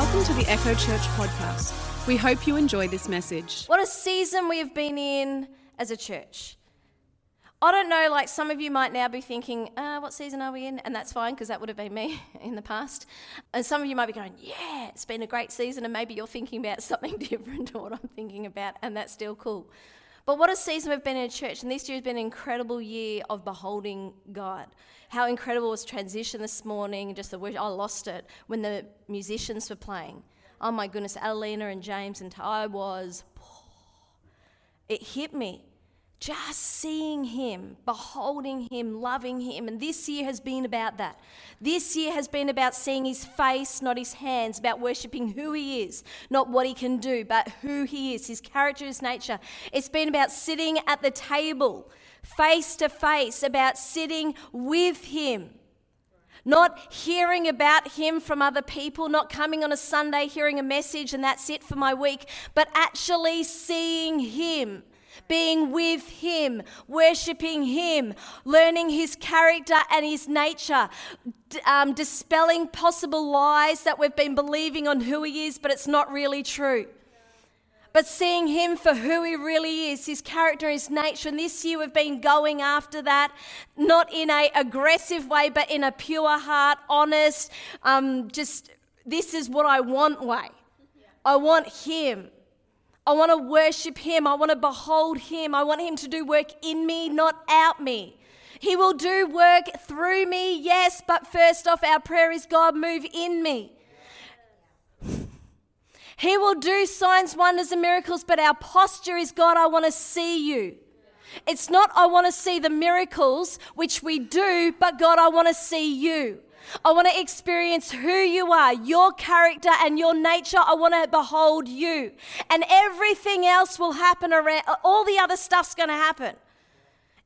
Welcome to the Echo Church podcast. We hope you enjoy this message. What a season we have been in as a church. I don't know, like some of you might now be thinking, uh, what season are we in? And that's fine because that would have been me in the past. And some of you might be going, yeah, it's been a great season. And maybe you're thinking about something different to what I'm thinking about, and that's still cool. But what a season we've been in church. And this year has been an incredible year of beholding God. How incredible was transition this morning, just the word, I lost it when the musicians were playing. Oh my goodness, Adelina and James and I was, it hit me just seeing him, beholding him, loving him. And this year has been about that. This year has been about seeing his face, not his hands, about worshipping who he is, not what he can do, but who he is, his character, his nature. It's been about sitting at the table, face to face, about sitting with him. Not hearing about him from other people, not coming on a Sunday hearing a message and that's it for my week, but actually seeing him being with Him, worshiping Him, learning His character and His nature, um, dispelling possible lies that we've been believing on who He is, but it's not really true. But seeing Him for who He really is, His character, His nature. And this year we've been going after that, not in a aggressive way, but in a pure heart, honest, um, just this is what I want way. I want Him. I want to worship Him. I want to behold Him. I want Him to do work in me, not out me. He will do work through me, yes, but first off, our prayer is God, move in me. He will do signs, wonders, and miracles, but our posture is God, I want to see you. It's not, I want to see the miracles, which we do, but God, I want to see you. I want to experience who you are, your character and your nature. I want to behold you. And everything else will happen around, all the other stuff's going to happen.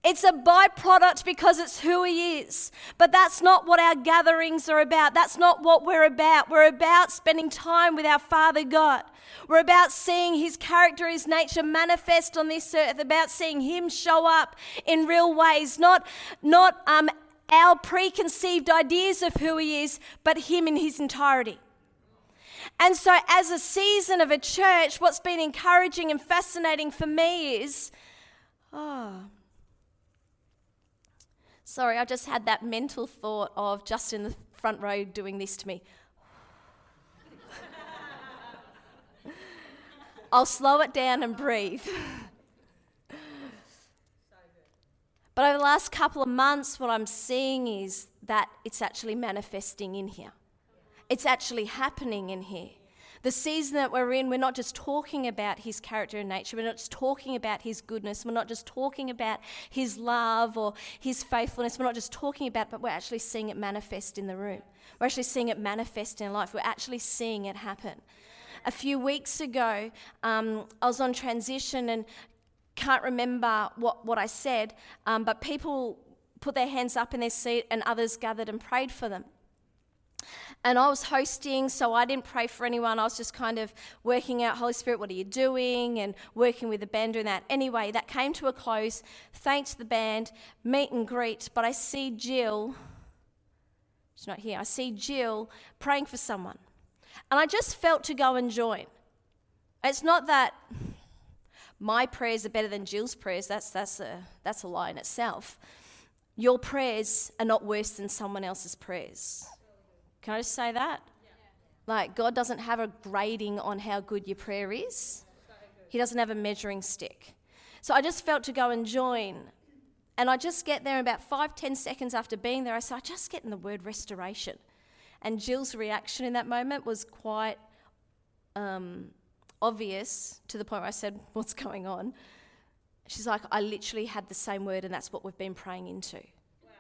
It's a byproduct because it's who He is. But that's not what our gatherings are about. That's not what we're about. We're about spending time with our Father God. We're about seeing His character, His nature manifest on this earth, about seeing Him show up in real ways, not, not um, our preconceived ideas of who He is, but Him in His entirety. And so, as a season of a church, what's been encouraging and fascinating for me is oh, sorry, I just had that mental thought of just in the front row doing this to me. I'll slow it down and breathe. But over the last couple of months, what I'm seeing is that it's actually manifesting in here. It's actually happening in here. The season that we're in, we're not just talking about his character and nature. We're not just talking about his goodness. We're not just talking about his love or his faithfulness. We're not just talking about, it, but we're actually seeing it manifest in the room. We're actually seeing it manifest in life. We're actually seeing it happen. A few weeks ago, um, I was on transition and can't remember what, what I said, um, but people put their hands up in their seat and others gathered and prayed for them. And I was hosting, so I didn't pray for anyone. I was just kind of working out, Holy Spirit, what are you doing? And working with the band doing that. Anyway, that came to a close. Thanked the band, meet and greet. But I see Jill, she's not here, I see Jill praying for someone. And I just felt to go and join. It's not that my prayers are better than Jill's prayers, that's, that's, a, that's a lie in itself. Your prayers are not worse than someone else's prayers. Can I just say that? Like, God doesn't have a grading on how good your prayer is, He doesn't have a measuring stick. So I just felt to go and join. And I just get there, about five, ten seconds after being there, I said, I just get in the word restoration. And Jill's reaction in that moment was quite um, obvious to the point where I said, What's going on? She's like, I literally had the same word, and that's what we've been praying into. Wow.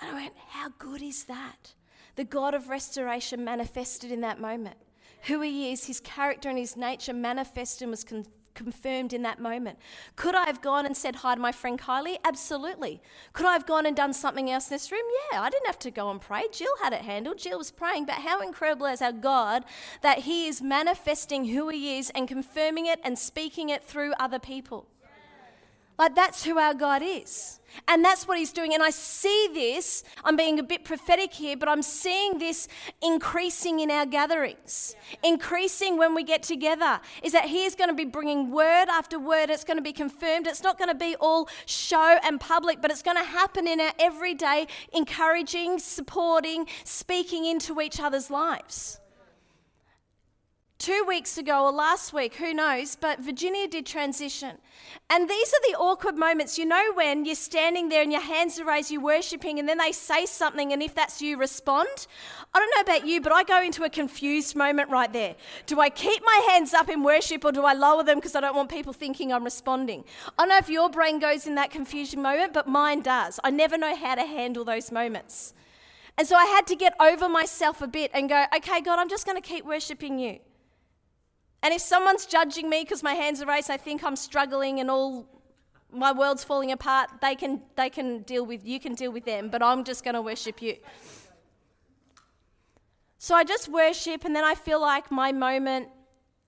And I went, How good is that? The God of restoration manifested in that moment. Who He is, His character and His nature manifested and was confirmed in that moment. Could I have gone and said hi to my friend Kylie? Absolutely. Could I have gone and done something else in this room? Yeah, I didn't have to go and pray. Jill had it handled. Jill was praying. But how incredible is our God that He is manifesting who He is and confirming it and speaking it through other people? Like, that's who our God is. And that's what he's doing. And I see this, I'm being a bit prophetic here, but I'm seeing this increasing in our gatherings, increasing when we get together. Is that he is going to be bringing word after word. It's going to be confirmed. It's not going to be all show and public, but it's going to happen in our everyday, encouraging, supporting, speaking into each other's lives two weeks ago or last week, who knows, but Virginia did transition. And these are the awkward moments, you know, when you're standing there and your hands are raised, you're worshiping, and then they say something, and if that's you, respond. I don't know about you, but I go into a confused moment right there. Do I keep my hands up in worship or do I lower them because I don't want people thinking I'm responding? I don't know if your brain goes in that confusion moment, but mine does. I never know how to handle those moments. And so I had to get over myself a bit and go, okay, God, I'm just going to keep worshiping you. And if someone's judging me because my hands are raised, I think I'm struggling and all my world's falling apart, they can, they can deal with, you can deal with them, but I'm just going to worship you. So I just worship, and then I feel like my moment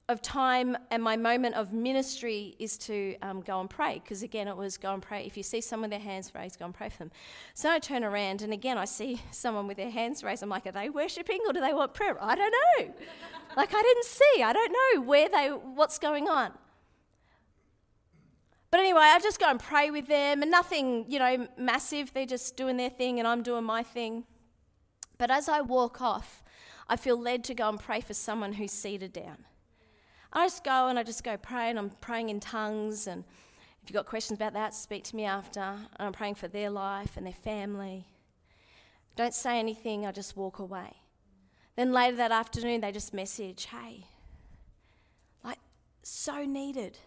of time and my moment of ministry is to um, go and pray. Because again, it was go and pray. If you see someone with their hands raised, go and pray for them. So I turn around, and again, I see someone with their hands raised. I'm like, are they worshiping or do they want prayer? I don't know. like I didn't see. I don't know where they, what's going on. But anyway, I just go and pray with them, and nothing, you know, massive. They're just doing their thing, and I'm doing my thing. But as I walk off, I feel led to go and pray for someone who's seated down. I just go and I just go pray, and I'm praying in tongues. And if you've got questions about that, speak to me after. And I'm praying for their life and their family. Don't say anything, I just walk away. Then later that afternoon, they just message, hey, like, so needed.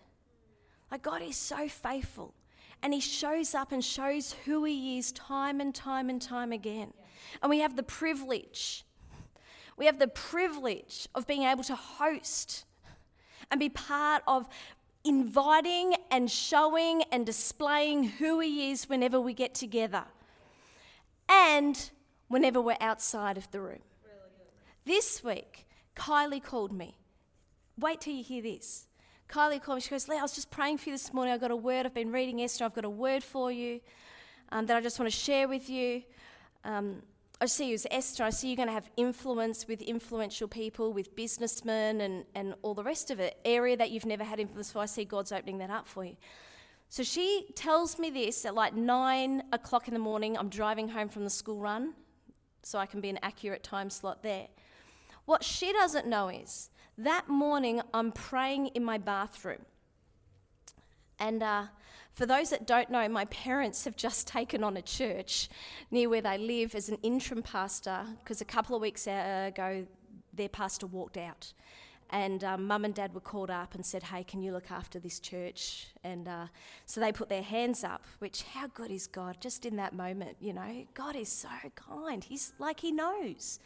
Like, God is so faithful. And He shows up and shows who He is time and time and time again. And we have the privilege, we have the privilege of being able to host and be part of inviting and showing and displaying who He is whenever we get together and whenever we're outside of the room. This week, Kylie called me. Wait till you hear this. Kylie called me. She goes, Leigh, I was just praying for you this morning. I've got a word. I've been reading Esther. I've got a word for you um, that I just want to share with you. Um, I see you as Esther. I see you're going to have influence with influential people, with businessmen, and, and all the rest of it. Area that you've never had influence for. I see God's opening that up for you. So she tells me this at like nine o'clock in the morning. I'm driving home from the school run, so I can be an accurate time slot there. What she doesn't know is that morning I'm praying in my bathroom. And uh, for those that don't know, my parents have just taken on a church near where they live as an interim pastor because a couple of weeks ago their pastor walked out. And um, mum and dad were called up and said, Hey, can you look after this church? And uh, so they put their hands up, which, how good is God just in that moment? You know, God is so kind. He's like, He knows.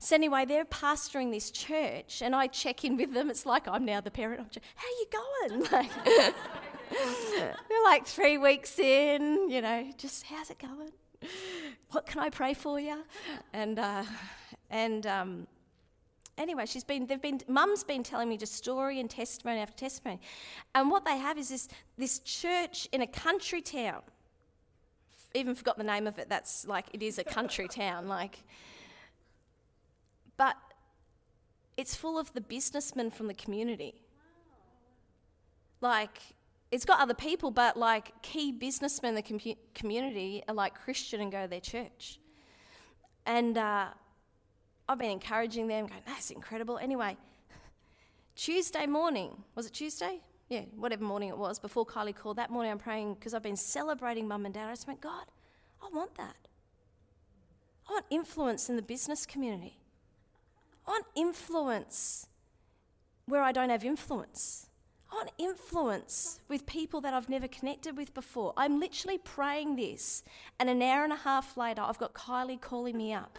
So, anyway, they're pastoring this church, and I check in with them. It's like I'm now the parent. I'm just, How are you going? Like, they're like three weeks in, you know, just how's it going? What can I pray for you? And, uh, and, um, anyway, she's been, they've been, mum's been telling me just story and testimony after testimony. And what they have is this, this church in a country town. Even forgot the name of it. That's like, it is a country town. Like, but it's full of the businessmen from the community. Like, it's got other people, but like key businessmen in the com- community are like Christian and go to their church. And uh, I've been encouraging them, going, that's incredible. Anyway, Tuesday morning, was it Tuesday? Yeah, whatever morning it was, before Kylie called, that morning I'm praying because I've been celebrating mum and dad. I just went, God, I want that. I want influence in the business community. I want influence where I don't have influence. Want influence with people that I've never connected with before. I'm literally praying this, and an hour and a half later, I've got Kylie calling me up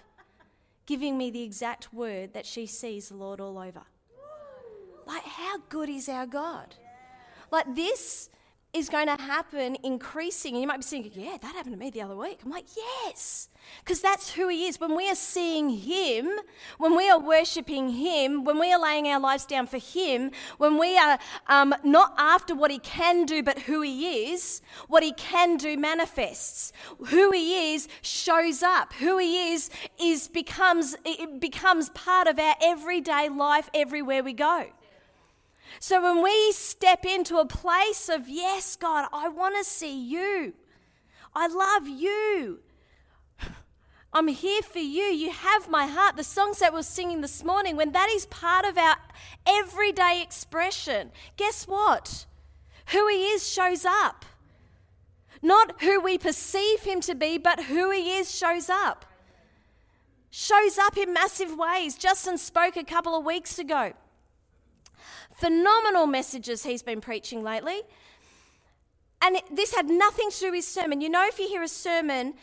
giving me the exact word that she sees the Lord all over. Like, how good is our God? Like, this is going to happen increasing. And you might be thinking, yeah, that happened to me the other week. I'm like, yes, because that's who He is. When we are seeing Him, when we are worshiping Him, when we are laying our lives down for Him, when we are um, not after what He can do, but who He is, what He can do manifests. Who He is shows up. Who He is is becomes it becomes part of our everyday life everywhere we go. So when we step into a place of, yes, God, I want to see you, I love you. I'm here for you. You have my heart. The songs that we're singing this morning, when that is part of our everyday expression, guess what? Who He is shows up. Not who we perceive Him to be, but who He is shows up. Shows up in massive ways. Justin spoke a couple of weeks ago phenomenal messages he's been preaching lately. And this had nothing to do with his sermon. You know, if you hear a sermon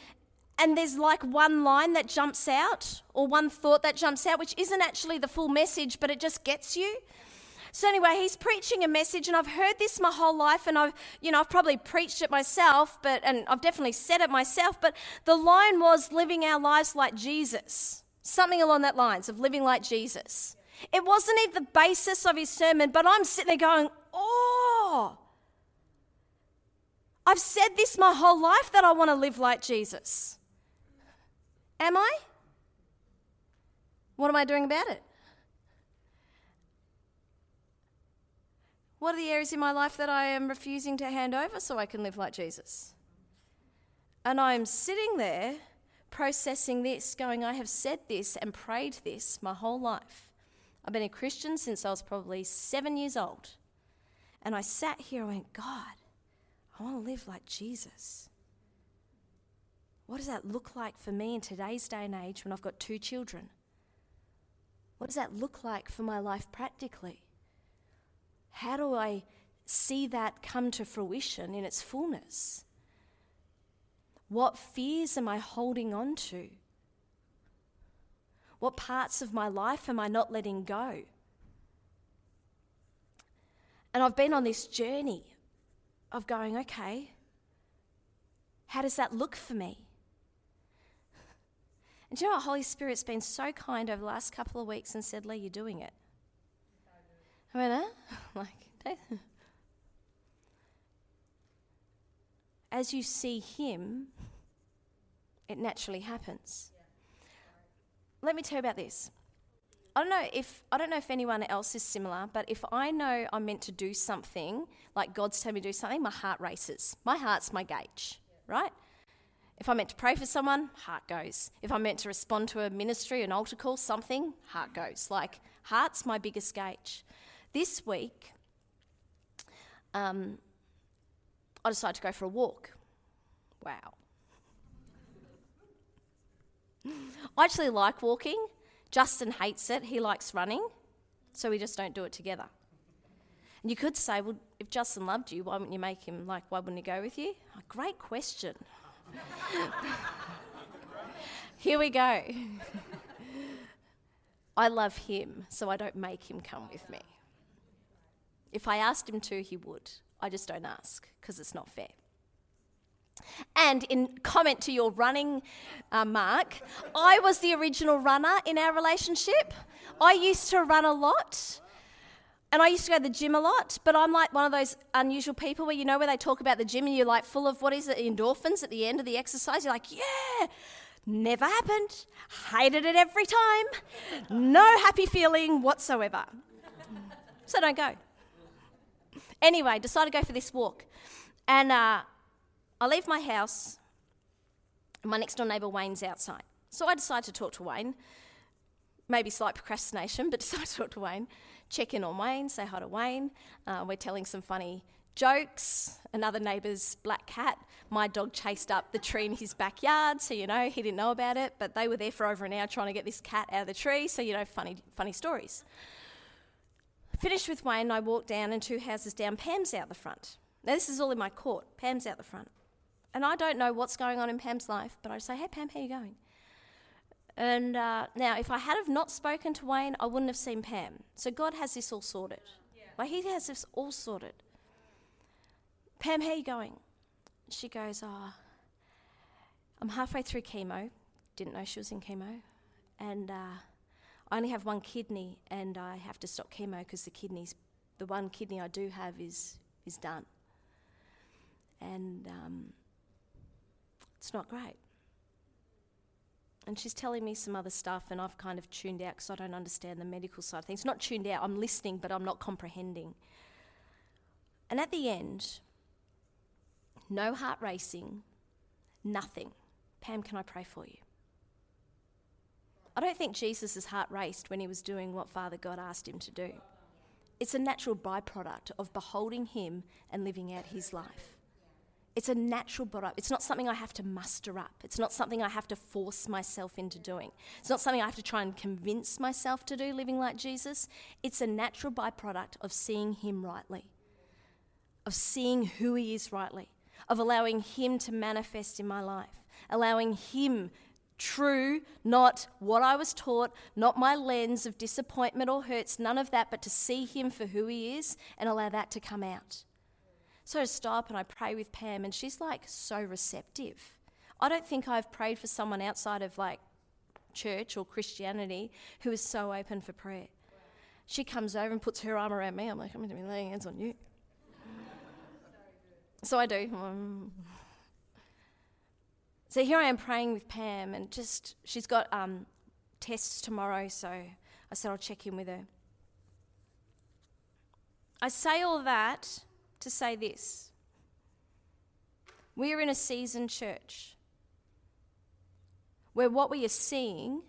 and there's like one line that jumps out or one thought that jumps out, which isn't actually the full message, but it just gets you. So anyway, he's preaching a message, and I've heard this my whole life, and I've, you know, I've probably preached it myself, but and I've definitely said it myself. But the line was living our lives like Jesus, something along that lines of living like Jesus. It wasn't even the basis of his sermon, but I'm sitting there going, oh, I've said this my whole life that I want to live like Jesus. Am I? What am I doing about it? What are the areas in my life that I am refusing to hand over so I can live like Jesus? And I'm sitting there processing this, going, I have said this and prayed this my whole life. I've been a Christian since I was probably seven years old. And I sat here and went, God, I want to live like Jesus. What does that look like for me in today's day and age when I've got two children? What does that look like for my life practically? How do I see that come to fruition in its fullness? What fears am I holding on to? What parts of my life am I not letting go? And I've been on this journey of going, okay, how does that look for me? And you know what? Holy Spirit's been so kind over the last couple of weeks and said, Leigh, you're doing it. I went, huh? like, as you see Him, it naturally happens let me tell you about this. I don't know if I don't know if anyone else is similar, but if I know I'm meant to do something, like God's telling me to do something, my heart races. My heart's my gauge, right? If I'm meant to pray for someone, heart goes. If I'm meant to respond to a ministry, an altar call, something, heart goes. Like heart's my biggest gauge. This week, um, I decided to go for a walk. Wow. I actually like walking. Justin hates it. He likes running. So we just don't do it together. And you could say, well, if Justin loved you, why wouldn't you make him, like, why wouldn't he go with you? Oh, great question. Here we go. I love him, so I don't make him come with me. If I asked him to, he would. I just don't ask because it's not fair. And in comment to your running uh, mark, I was the original runner in our relationship. I used to run a lot. And I used to go to the gym a lot, but I'm like one of those unusual people where you know where they talk about the gym and you're like full of what is it, endorphins at the end of the exercise. You're like, yeah, never happened. Hated it every time. No happy feeling whatsoever. So don't go. Anyway, decided to go for this walk. And uh, I leave my house, my next door neighbour Wayne's outside. So I decide to talk to Wayne. Maybe slight procrastination, but decide to talk to Wayne. Check in on Wayne, say hi to Wayne. Uh, we're telling some funny jokes. Another neighbour's black cat. My dog chased up the tree in his backyard, so you know he didn't know about it. But they were there for over an hour trying to get this cat out of the tree, so you know funny, funny stories. Finished with Wayne, I walk down, and two houses down, Pam's out the front. Now this is all in my court. Pam's out the front. And I don't know what's going on in Pam's life, but I say, hey, Pam, how you going? And uh, now, if I had have not spoken to Wayne, I wouldn't have seen Pam. So God has this all sorted. Yeah. Like He has this all sorted. Pam, how are you going? She goes, Oh, I'm halfway through chemo. Didn't know she was in chemo. And uh, I only have one kidney and I have to stop chemo because the kidneys, the one kidney I do have is, is done. And um, it's not great. And she's telling me some other stuff, and I've kind of tuned out because I don't understand the medical side of things. Not tuned out, I'm listening, but I'm not comprehending. And at the end, no heart racing, nothing. Pam, can I pray for you? I don't think Jesus' heart raced when he was doing what Father God asked him to do. It's a natural byproduct of beholding him and living out his life. It's a natural product. It's not something I have to muster up. It's not something I have to force myself into doing. It's not something I have to try and convince myself to do, living like Jesus. It's a natural byproduct of seeing him rightly, of seeing who he is rightly, of allowing him to manifest in my life, allowing him true, not what I was taught, not my lens of disappointment or hurts, none of that, but to see Him for who He is and allow that to come out. So I stop and I pray with Pam, and she's like so receptive. I don't think I've prayed for someone outside of like church or Christianity who is so open for prayer. She comes over and puts her arm around me. I'm like, I'm going to be laying hands on you. so I do. So here I am praying with Pam, and just she's got um, tests tomorrow, so I said I'll check in with her. I say all that to say this we are in a seasoned church where what we are seeing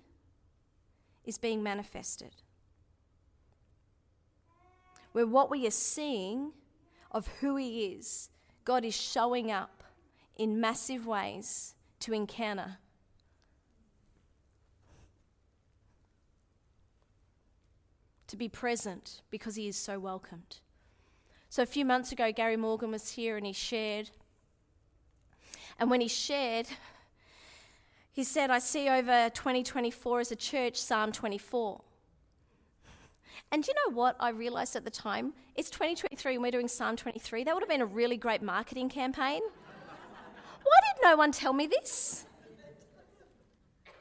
is being manifested. Where what we are seeing of who He is, God is showing up in massive ways to encounter. To be present because He is so welcomed. So a few months ago, Gary Morgan was here and he shared. And when he shared, he said, I see over 2024 as a church, Psalm 24. And you know what I realized at the time? It's 2023 and we're doing Psalm 23. That would have been a really great marketing campaign. Why did no one tell me this?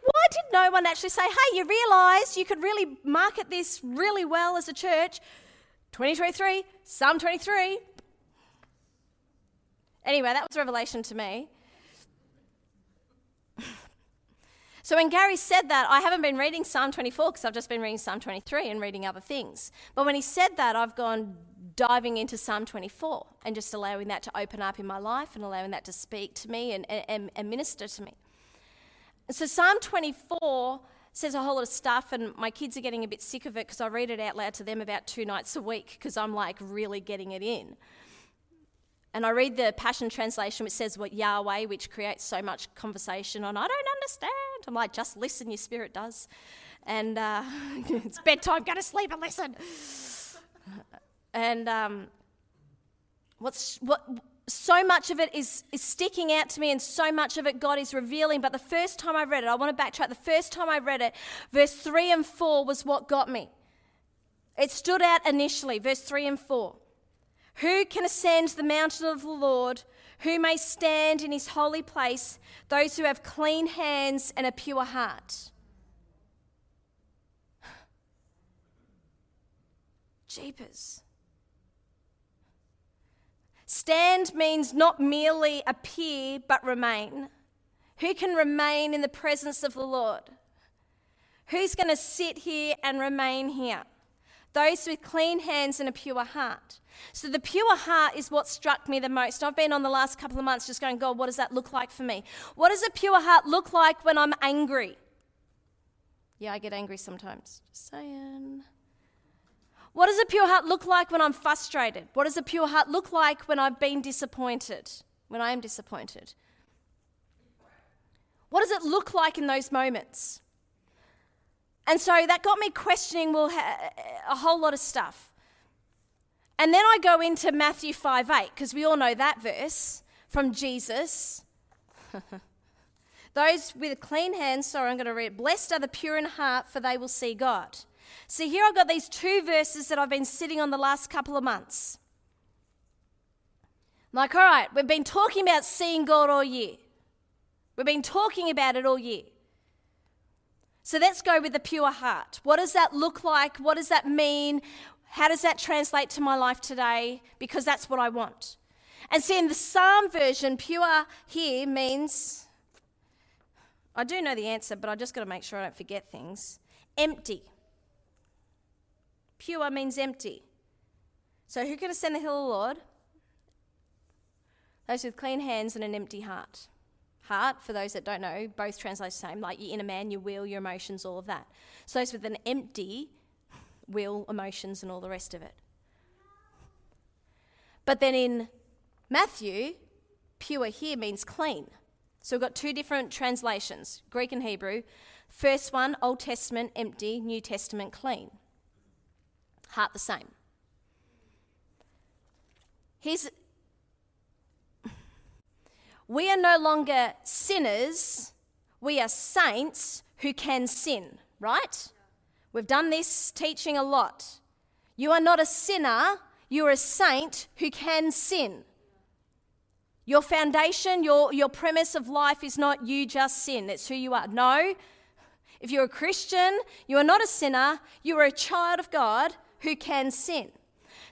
Why did no one actually say, hey, you realize you could really market this really well as a church? 2023, Psalm 23. Anyway, that was revelation to me. so when Gary said that, I haven't been reading Psalm 24 because I've just been reading Psalm 23 and reading other things. But when he said that, I've gone diving into Psalm 24 and just allowing that to open up in my life and allowing that to speak to me and, and, and minister to me. So Psalm 24 says a whole lot of stuff, and my kids are getting a bit sick of it because I read it out loud to them about two nights a week because I'm like really getting it in. And I read the Passion Translation, which says what Yahweh, which creates so much conversation on, I don't understand. I'm like, just listen, your spirit does. And uh, it's bedtime, go to sleep and listen. And um, what's, what, so much of it is, is sticking out to me, and so much of it God is revealing. But the first time I read it, I want to backtrack. The first time I read it, verse 3 and 4 was what got me. It stood out initially, verse 3 and 4. Who can ascend the mountain of the Lord? Who may stand in his holy place? Those who have clean hands and a pure heart. Jeepers. Stand means not merely appear, but remain. Who can remain in the presence of the Lord? Who's going to sit here and remain here? Those with clean hands and a pure heart. So, the pure heart is what struck me the most. I've been on the last couple of months just going, God, what does that look like for me? What does a pure heart look like when I'm angry? Yeah, I get angry sometimes. Just saying. What does a pure heart look like when I'm frustrated? What does a pure heart look like when I've been disappointed? When I am disappointed? What does it look like in those moments? And so that got me questioning well, a whole lot of stuff. And then I go into Matthew 5 8, because we all know that verse from Jesus. Those with clean hands, sorry, I'm going to read. Blessed are the pure in heart, for they will see God. See, here I've got these two verses that I've been sitting on the last couple of months. like, all right, we've been talking about seeing God all year. We've been talking about it all year. So let's go with the pure heart. What does that look like? What does that mean? How does that translate to my life today? Because that's what I want. And see, in the Psalm version, pure here means, I do know the answer, but I just got to make sure I don't forget things. Empty. Pure means empty. So who can ascend the hill of the Lord? Those with clean hands and an empty heart. Heart, for those that don't know, both translate the same, like your inner man, your will, your emotions, all of that. So those with an empty will, emotions, and all the rest of it. But then in Matthew, pure here means clean. So we've got two different translations Greek and Hebrew. First one, Old Testament, empty, New Testament, clean. Heart the same. Here's we are no longer sinners, we are saints who can sin, right? We've done this teaching a lot. You are not a sinner, you are a saint who can sin. Your foundation, your, your premise of life is not you just sin, it's who you are. No. If you're a Christian, you are not a sinner, you are a child of God who can sin.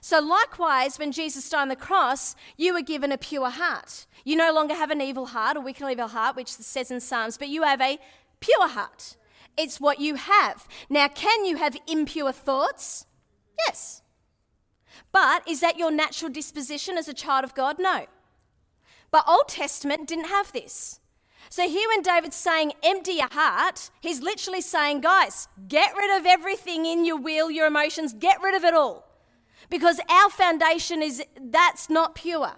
So, likewise, when Jesus died on the cross, you were given a pure heart. You no longer have an evil heart, a wicked evil heart, which says in Psalms, but you have a pure heart. It's what you have. Now, can you have impure thoughts? Yes. But is that your natural disposition as a child of God? No. But Old Testament didn't have this. So here when David's saying empty your heart, he's literally saying, guys, get rid of everything in your will, your emotions, get rid of it all. Because our foundation is that's not pure.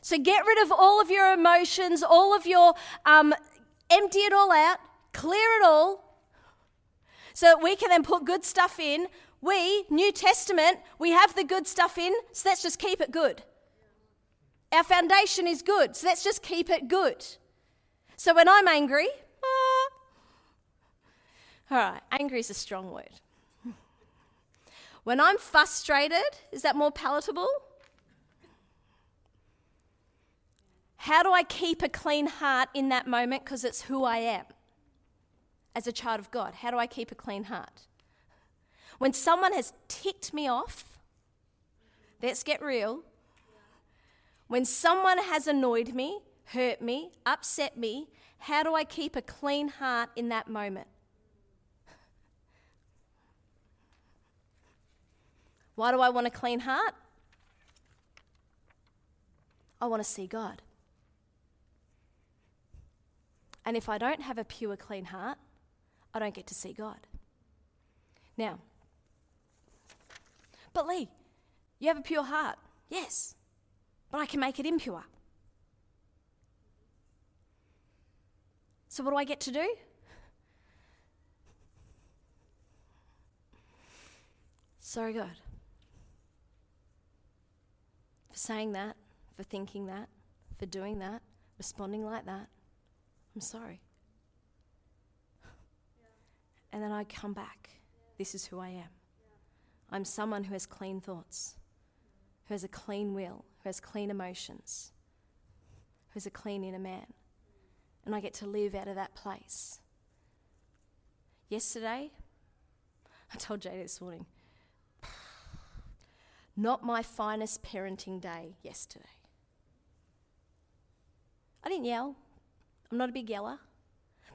So get rid of all of your emotions, all of your, um, empty it all out, clear it all, so that we can then put good stuff in. We, New Testament, we have the good stuff in, so let's just keep it good. Our foundation is good, so let's just keep it good. So when I'm angry, ah, all right, angry is a strong word. When I'm frustrated, is that more palatable? How do I keep a clean heart in that moment? Because it's who I am as a child of God. How do I keep a clean heart? When someone has ticked me off, let's get real. When someone has annoyed me, hurt me, upset me, how do I keep a clean heart in that moment? Why do I want a clean heart? I want to see God. And if I don't have a pure, clean heart, I don't get to see God. Now, but Leigh, you have a pure heart. Yes, but I can make it impure. So, what do I get to do? Sorry, God, for saying that, for thinking that, for doing that, responding like that. I'm sorry. And then I come back. This is who I am. I'm someone who has clean thoughts, who has a clean will, who has clean emotions, who has a clean inner man. And I get to live out of that place. Yesterday, I told Jay this morning, not my finest parenting day yesterday. I didn't yell. I'm not a big yeller.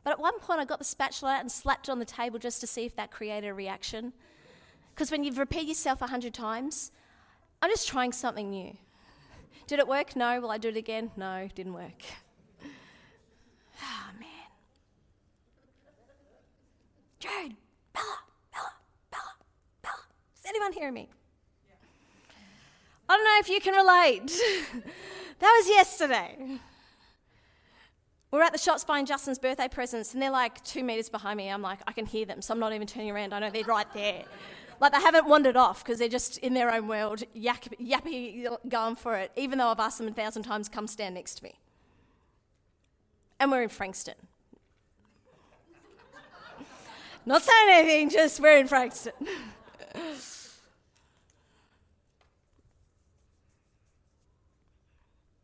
But at one point, I got the spatula out and slapped it on the table just to see if that created a reaction. Because when you've repeated yourself a hundred times, I'm just trying something new. Did it work? No. Will I do it again? No, didn't work. Oh, man. Jared, Bella, Bella, Bella, Bella. Is anyone hearing me? I don't know if you can relate. that was yesterday. We are at the shops buying Justin's birthday presents, and they're like two meters behind me. I'm like, I can hear them, so I'm not even turning around. I know they're right there. Like they haven't wandered off because they're just in their own world, yak, yappy, going for it, even though I've asked them a thousand times, come stand next to me. And we're in Frankston. Not saying anything, just we're in Frankston.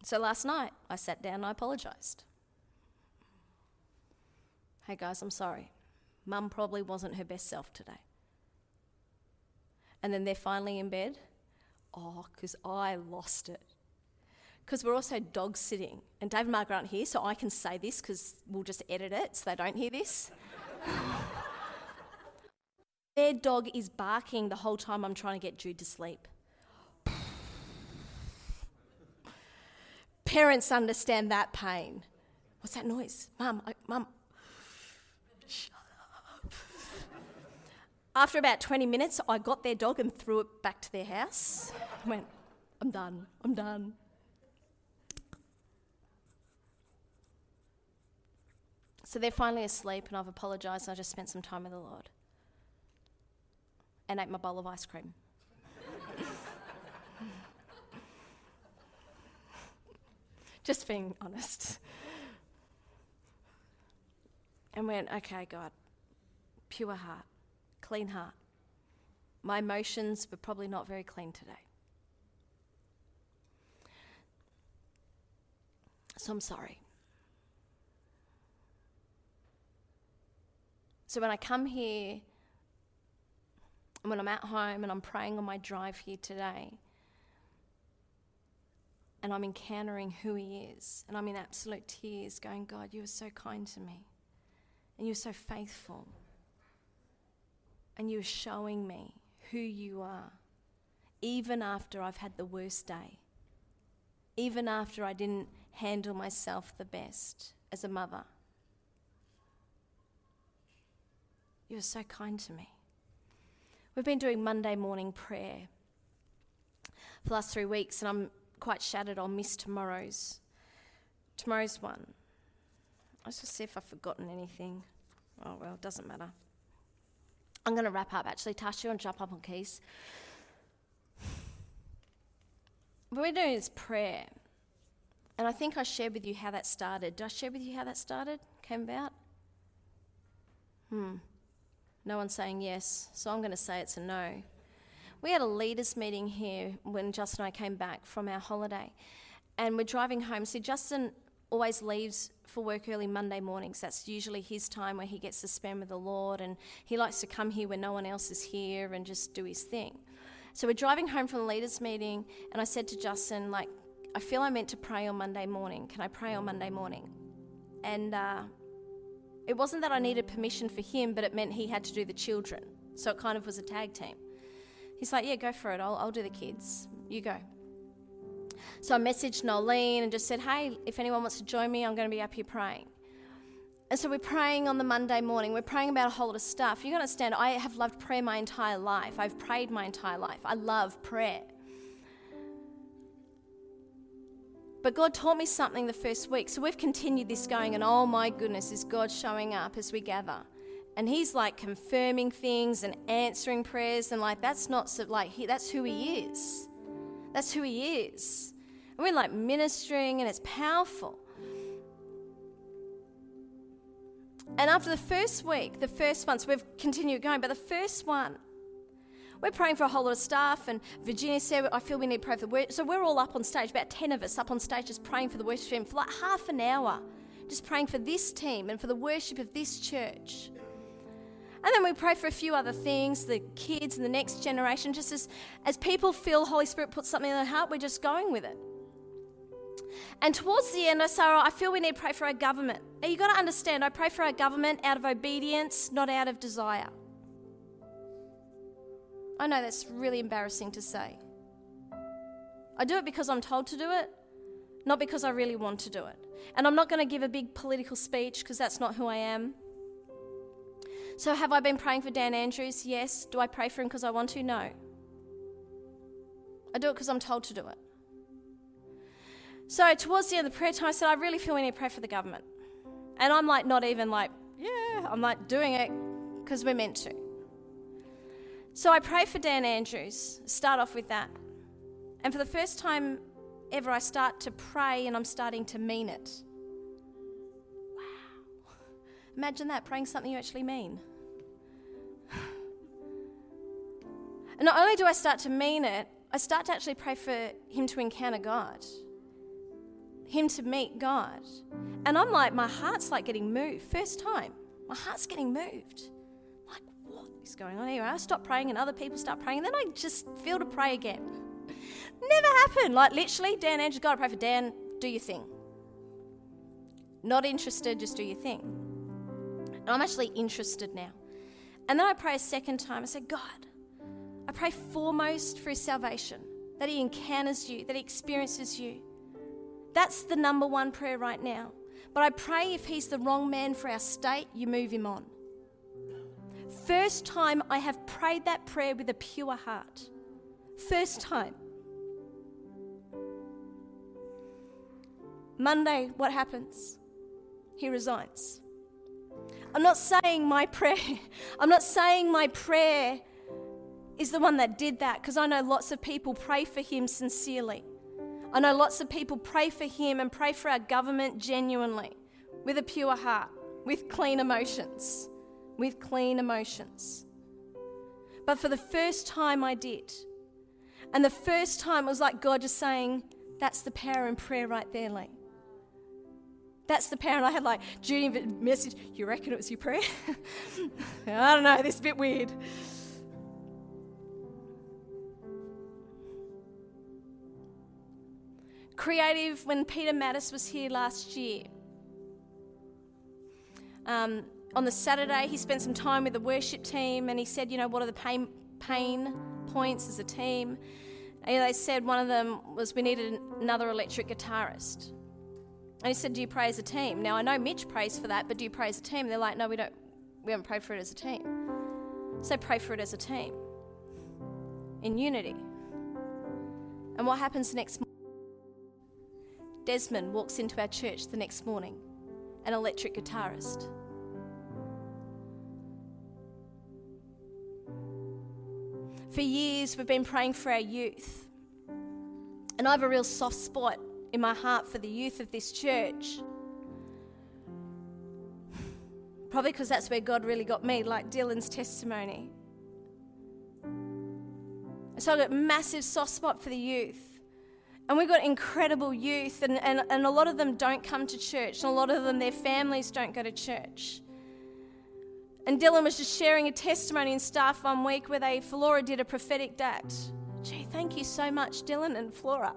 So last night, I sat down and I apologised. Hey guys, I'm sorry. Mum probably wasn't her best self today. And then they're finally in bed. Oh, because I lost it. Because we're also dog sitting. And Dave and Margaret aren't here, so I can say this because we'll just edit it so they don't hear this. Their dog is barking the whole time I'm trying to get Jude to sleep. Parents understand that pain. What's that noise? Mum, mum. Shut up. After about 20 minutes, I got their dog and threw it back to their house. I went, I'm done, I'm done. So they're finally asleep, and I've apologised, I just spent some time with the Lord and ate my bowl of ice cream. Just being honest. And went, okay, God, pure heart, clean heart. My emotions were probably not very clean today. So I'm sorry. So when I come here when I'm at home and I'm praying on my drive here today, and I'm encountering who He is, and I'm in absolute tears, going, God, you are so kind to me, and you're so faithful, and you're showing me who you are, even after I've had the worst day, even after I didn't handle myself the best as a mother. You are so kind to me. We've been doing Monday morning prayer for the last three weeks, and I'm quite shattered. I'll miss tomorrow's tomorrow's one. Let's just see if I've forgotten anything. Oh well, it doesn't matter. I'm going to wrap up. Actually, Tasha, you want to jump up on keys? What we're doing is prayer, and I think I shared with you how that started. Did I share with you how that started? Came about? Hmm. No one's saying yes, so I'm going to say it's a no. We had a leaders' meeting here when Justin and I came back from our holiday, and we're driving home. So Justin always leaves for work early Monday mornings. That's usually his time where he gets to spend with the Lord, and he likes to come here when no one else is here and just do his thing. So we're driving home from the leaders' meeting, and I said to Justin, like, I feel I'm meant to pray on Monday morning. Can I pray on Monday morning? And uh, it wasn't that I needed permission for him, but it meant he had to do the children. So it kind of was a tag team. He's like, Yeah, go for it. I'll, I'll do the kids. You go. So I messaged Nolene and just said, Hey, if anyone wants to join me, I'm going to be up here praying. And so we're praying on the Monday morning. We're praying about a whole lot of stuff. You gotta understand, I have loved prayer my entire life. I've prayed my entire life. I love prayer. But God taught me something the first week. So we've continued this going, and oh my goodness, is God showing up as we gather. And He's like confirming things and answering prayers, and like that's not so, like he, that's who He is. That's who He is. And we're like ministering, and it's powerful. And after the first week, the first so we've continued going, but the first one, we're praying for a whole lot of staff, and Virginia said, I feel we need to pray for the worship. So we're all up on stage, about 10 of us up on stage, just praying for the worship team for like half an hour, just praying for this team and for the worship of this church. And then we pray for a few other things, the kids and the next generation, just as, as people feel Holy Spirit puts something in their heart, we're just going with it. And towards the end, I say, I feel we need to pray for our government. Now, you've got to understand, I pray for our government out of obedience, not out of desire. I know that's really embarrassing to say. I do it because I'm told to do it, not because I really want to do it. And I'm not going to give a big political speech because that's not who I am. So, have I been praying for Dan Andrews? Yes. Do I pray for him because I want to? No. I do it because I'm told to do it. So, towards the end of the prayer time, I said, I really feel we need to pray for the government. And I'm like, not even like, yeah, I'm like doing it because we're meant to. So I pray for Dan Andrews, start off with that. And for the first time ever, I start to pray and I'm starting to mean it. Wow. Imagine that, praying something you actually mean. And not only do I start to mean it, I start to actually pray for him to encounter God. him to meet God. And I'm like, my heart's like getting moved. First time, my heart's getting moved. Is going on here? I stop praying and other people start praying, and then I just feel to pray again. Never happened. Like, literally, Dan Andrews, gotta pray for Dan, do your thing. Not interested, just do your thing. And I'm actually interested now. And then I pray a second time. I say, God, I pray foremost for his salvation, that he encounters you, that he experiences you. That's the number one prayer right now. But I pray if he's the wrong man for our state, you move him on. First time I have prayed that prayer with a pure heart. First time. Monday, what happens? He resigns. I'm not saying my prayer, I'm not saying my prayer is the one that did that because I know lots of people pray for him sincerely. I know lots of people pray for him and pray for our government genuinely, with a pure heart, with clean emotions, with clean emotions. But for the first time, I did. And the first time, it was like God just saying, That's the power in prayer right there, Leigh. That's the power. And I had like Judy message, You reckon it was your prayer? I don't know, this is a bit weird. creative when Peter Mattis was here last year. Um, on the Saturday, he spent some time with the worship team and he said, You know, what are the pain, pain points as a team? And they said one of them was we needed another electric guitarist. And he said, Do you pray as a team? Now, I know Mitch prays for that, but do you pray as a team? And they're like, No, we don't. We haven't prayed for it as a team. So pray for it as a team in unity. And what happens next morning? Desmond walks into our church the next morning, an electric guitarist. For years, we've been praying for our youth. And I have a real soft spot in my heart for the youth of this church. Probably because that's where God really got me, like Dylan's testimony. So I've got a massive soft spot for the youth. And we've got incredible youth, and, and, and a lot of them don't come to church, and a lot of them, their families don't go to church. And Dylan was just sharing a testimony in staff one week where they, Flora did a prophetic act. Gee, thank you so much, Dylan and Flora.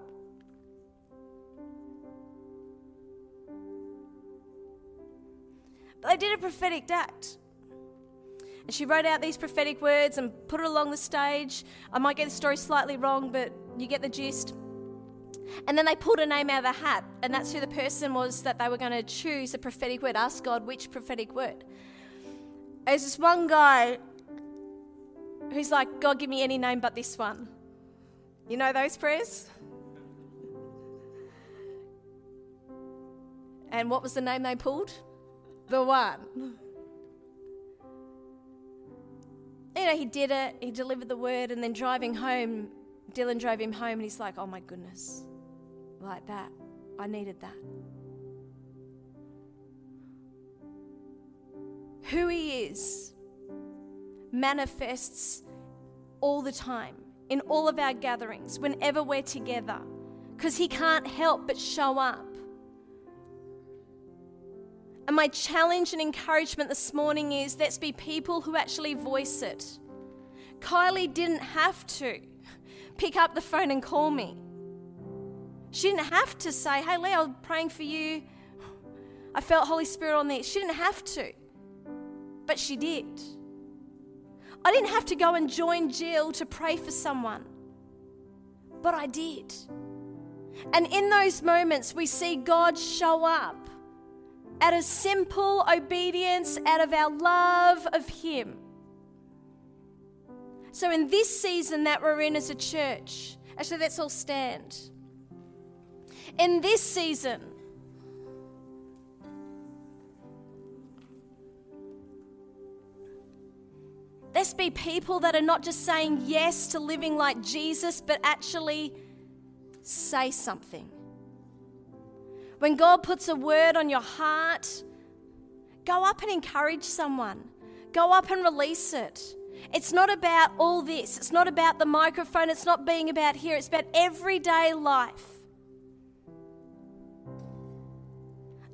But they did a prophetic act. And she wrote out these prophetic words and put it along the stage. I might get the story slightly wrong, but you get the gist. And then they pulled a name out of the hat, and that's who the person was that they were going to choose a prophetic word. Ask God which prophetic word. There's this one guy who's like, God, give me any name but this one. You know those prayers? And what was the name they pulled? The one. You know, he did it, he delivered the word, and then driving home, Dylan drove him home, and he's like, oh my goodness like that. I needed that. Who He is manifests all the time in all of our gatherings, whenever we're together, because He can't help but show up. And my challenge and encouragement this morning is let's be people who actually voice it. Kylie didn't have to pick up the phone and call me. She didn't have to say, Hey, Leigh, I'm praying for you. I felt Holy Spirit on there. She didn't have to, but she did. I didn't have to go and join Jill to pray for someone, but I did. And in those moments, we see God show up out of simple obedience, out of our love of Him. So, in this season that we're in as a church, actually, let's all stand in this season. Let's be people that are not just saying yes to living like Jesus, but actually say something. When God puts a word on your heart, go up and encourage someone. Go up and release it. It's not about all this. It's not about the microphone. It's not being about here. It's about everyday life.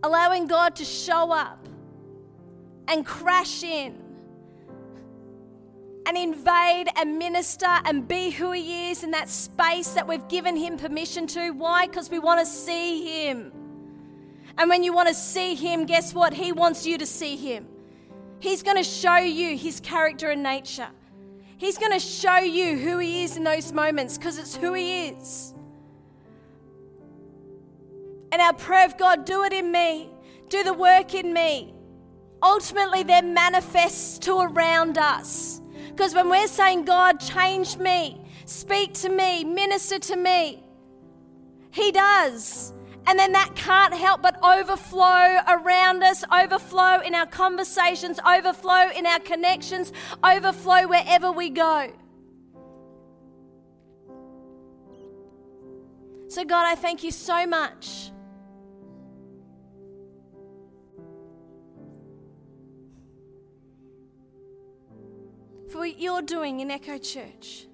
allowing God to show up and crash in and invade and minister and be who He is in that space that we've given Him permission to. Why? Because we want to see Him. And when you want to see Him, guess what? He wants you to see Him. He's going to show you His character and nature. He's going to show you who He is in those moments because it's who He is. And our prayer of God, do it in me, do the work in me. Ultimately, then manifests to around us. Because when we're saying, God, change me, speak to me, minister to me, He does. And then that can't help but overflow around us, overflow in our conversations, overflow in our connections, overflow wherever we go. So, God, I thank you so much. What you're doing in Echo Church.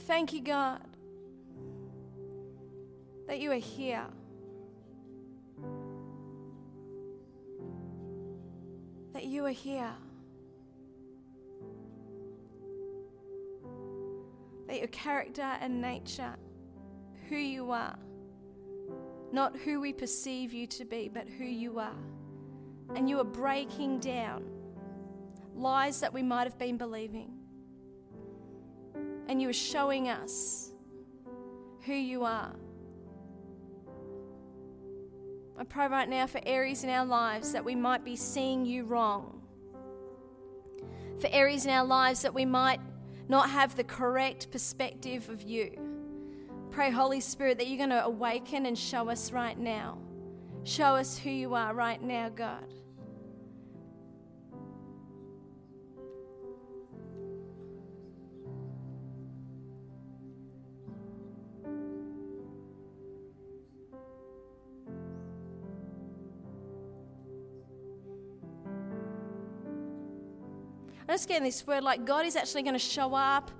Thank you, God, that you are here. That you are here. That your character and nature, who you are, not who we perceive you to be, but who you are. And you are breaking down lies that we might have been believing and you are showing us who you are. I pray right now for areas in our lives that we might be seeing you wrong. For areas in our lives that we might not have the correct perspective of you. Pray, Holy Spirit, that you're going to awaken and show us right now. Show us who you are right now, God. I'm just getting this word like God is actually going to show up.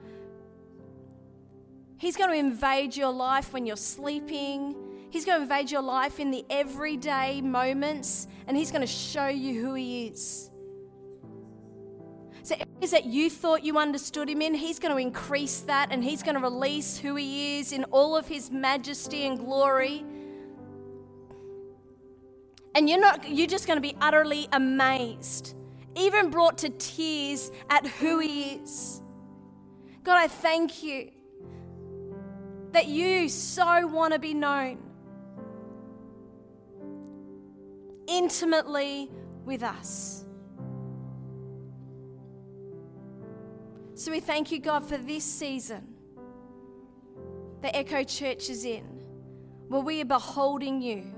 He's going to invade your life when you're sleeping. He's going to invade your life in the everyday moments, and He's going to show you who He is. So, areas that you thought you understood Him in, He's going to increase that, and He's going to release who He is in all of His majesty and glory. And you're not, you're just going to be utterly amazed even brought to tears at who He is. God, I thank you that you so want to be known intimately with us. So we thank you, God, for this season that Echo Church is in, where we are beholding you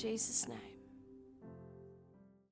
Jesus' name.